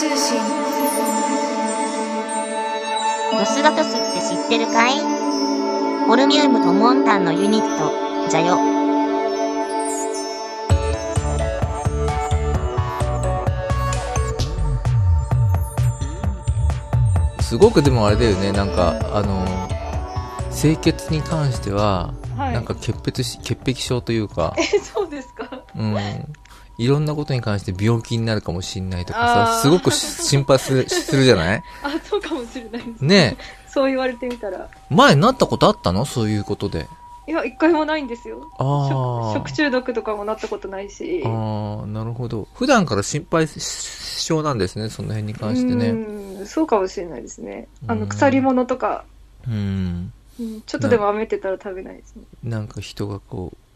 通信ドスガトスって知ってるかい？ホルミウムとモンタンのユニット、じゃよ。すごくでもあれだよね、なんか、あの、清潔に関しては、はい。なんか潔癖し、潔癖症というか、えそうですか？うん。いろんなことに関して病気になるかもしんないとかさ、すごくし 心配するするじゃない？あそうかもしれないですねえ。そう言われてみたら前なったことあったの？そういうことで。いや一回もないんですよああ。食食中毒とかもなったことないしああ、なるほど。普段から心配性なんですね、その辺に関してね。うんそうかもしれないですねあうんの腐り物とか、うん。うん、ちょっとでも雨ってたら食べないですねなんか人がこう、す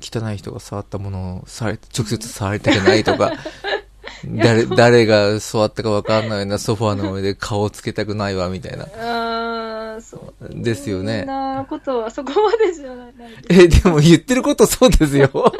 汚い人が触ったものをされ、直接触りたくないとか、誰、誰が座ったかわかんないようなソファーの上で顔をつけたくないわ、みたいな。ああそうですよねそんなことはそこまでじゃないえ、でも言ってることそうですよ。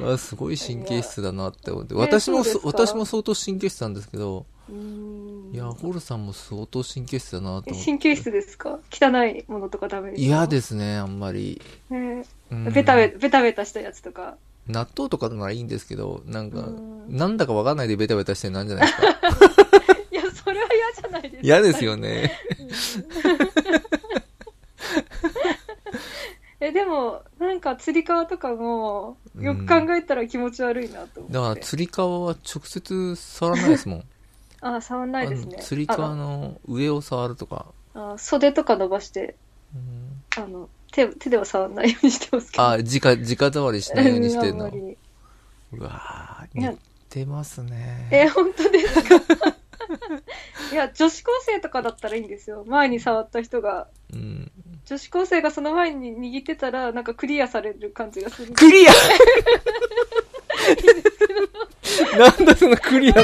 あすごい神経質だなって思って。私も私も相当神経質なんですけど、うんいや、ホルさんも相当神経質だなと思って。神経質ですか？汚いものとかダメですか？嫌ですね、あんまり。ベタベベタベタしたやつとか。納豆とかならいいんですけど、なんか、うん。なんだかわかんないでベタベタしてなんじゃないですか？いやそれは嫌じゃないですか。嫌ですよね。えでもなんかつり革とかもよく考えたら気持ち悪いなと思って、だから、釣り革は直接触らないですもん。あ触んないですね。釣り革の上を触るとか。あ袖とか伸ばしてうん。あの手手では触んないようにしてますけど。あ、直、直触りしないようにしてんの。うわ似てますね。え本当ですか？いや女子高生とかだったらいいんですよ。前に触った人が。うん。女子高生がその前に握ってたらなんかクリアされる感じがする。クリア！なんだそのクリアって。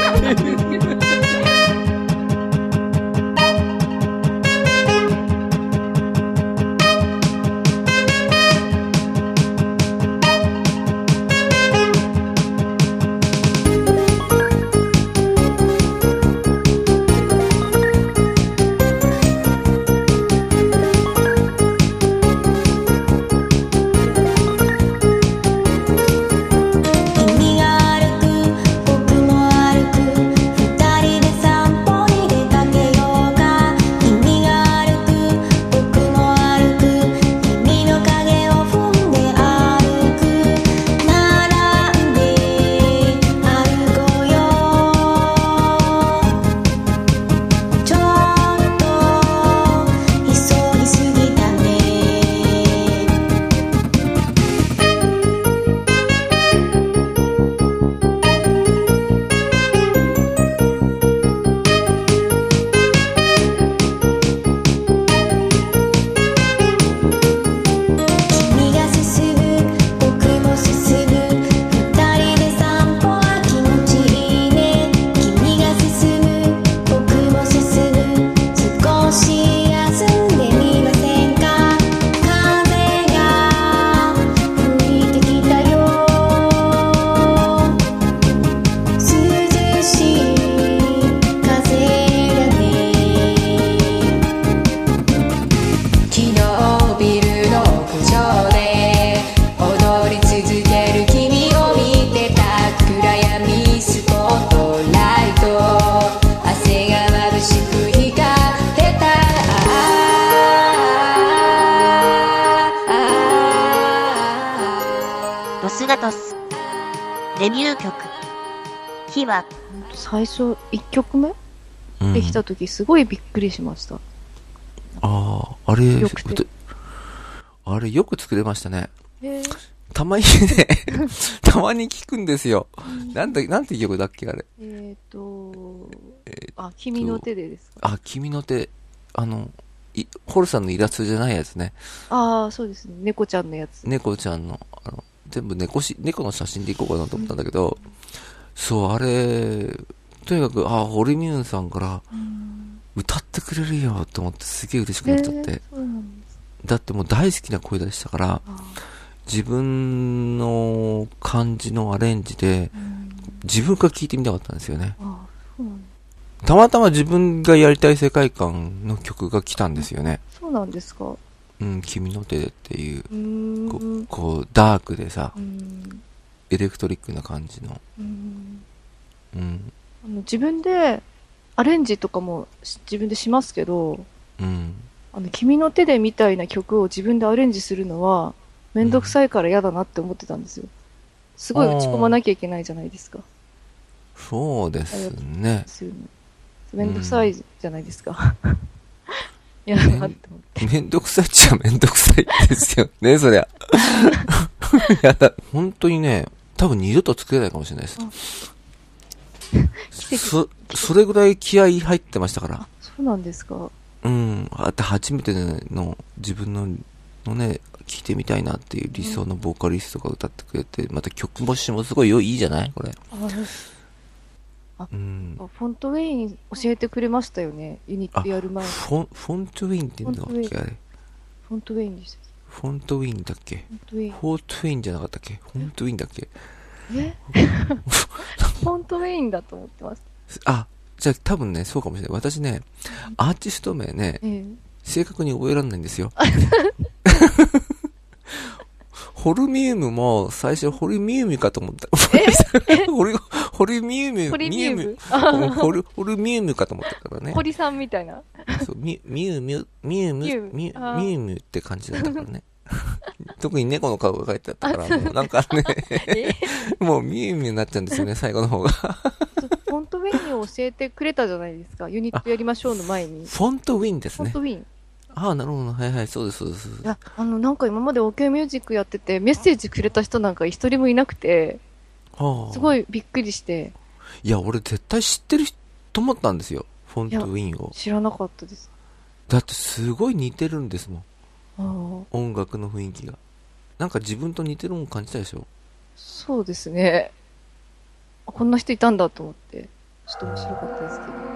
デビュー曲。火は、最初1曲目？できた時すごいびっくりしました。ああ、あれ、よくてあれよく作れましたね。へたまにね、たまに聞くんですよ。なんだ、なんて曲だっけあれ？えっ、と、あ、君の手でですか？あ、君の手、あの、いホルさんのイラストじゃないやつね。ああ、そうですね。猫ちゃんのやつ。猫ちゃんの、あの、全部猫し、猫の写真でいこうかなと思ったんだけど、そう、あれ、とにかく、あ、ホルミューンさんから、歌ってくれるよと思ってすげえ嬉しくなっちゃって。へーだってもう大好きな声でしたから、あ自分の感じのアレンジで、自分から聞いてみたかったんですよね。たまたま自分がやりたい世界観の曲が来たんですよね。そうなんですか。ううん、君の手でっていう、ーこん。こう、ダークでさう、ん。エレクトリックな感じの。うんうん、あの自分でアレンジとかもし自分でしますけど、うん。あの、君の手でみたいな曲を自分でアレンジするのは、めんどくさいから嫌だなって思ってたんですよ。すごい打ち込まなきゃいけないじゃないですか。そうですね。するの。めんどくさいじゃないですか。嫌だなって思って。めんどくさいっちゃめんどくさいですよね、そりゃ。やだ、本当にね、多分二度と作れないかもしれないです。そ、それぐらい気合い入ってましたからあ。、そうなんですか。うん。あって初めての自分の、のね、聴いてみたいなっていう理想のボーカリストが歌ってくれて、また曲もしもすごい良いいいじゃない？これ。あうん。あフォントウェイン教えてくれましたよね。ユニットやる前に。フォン、フォントウィンって言うんだっフォントウィンけあれ。フォントウェインでした。フォントウィンだっけ？フォントウェイン。じゃなかったっけ？フォントウィンだっけ？え？フォントウェインだと思ってます。あ、じゃあ多分ね、そうかもしれない。私ね、アーティスト名ね、ええ。正確に覚えられないんですよ。ホルミウムも最初ホルミウムかと思った。ホル、ホルミウム、ホリミウムうんホル、ホルミウ ムかと思ったからね。堀さんみたいな。そう、ミミウミュ、ミウム、ミウムミウムって感じだったからね。特に猫の顔が書いてあったから、もうなんかね、え？もうミウムになっちゃうんですよね、最後の方が。フフォントウェインを教えてくれたじゃないですか。ユニットやりましょうの前に。ォントウィンですねフォント。ウィン。ああ、なるほど。はいはい、そうです、そうです。いや、あの、なんか今まで OK ミュージックやってて、メッセージくれた人なんか一人もいなくて、はあ、すごいびっくりして、いや、俺絶対知ってる人と思ったんですよ。フォントウィンを。知らなかったです。だってすごい似てるんですもん。音楽の雰囲気が。なんか自分と似てるもん感じたでしょ？そうですね。あこんな人いたんだと思って、ちょっと面白かったですけど。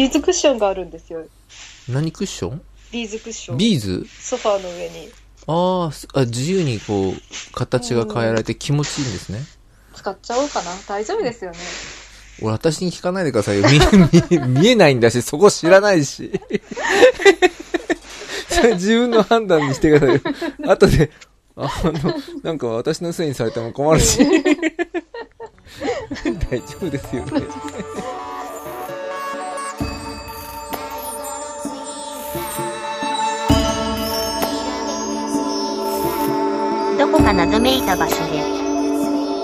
ビーズクッションがあるんですよ。何クッション？ビーズクッション。ビーズ？ソファーの上にああ、自由にこう、形が変えられて気持ちいいんですね。使っちゃおうかな。大丈夫ですよね。俺、私に聞かないでくださいよ。見、見、見えないんだし、そこ知らないし。そ れ自分の判断にしてくださいよ。後で、あの、なんか私のせいにされても困るし。大丈夫ですよね。どこか謎めいた場所で、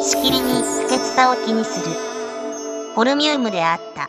しきりに不潔さを気にする、ホルミウムであった。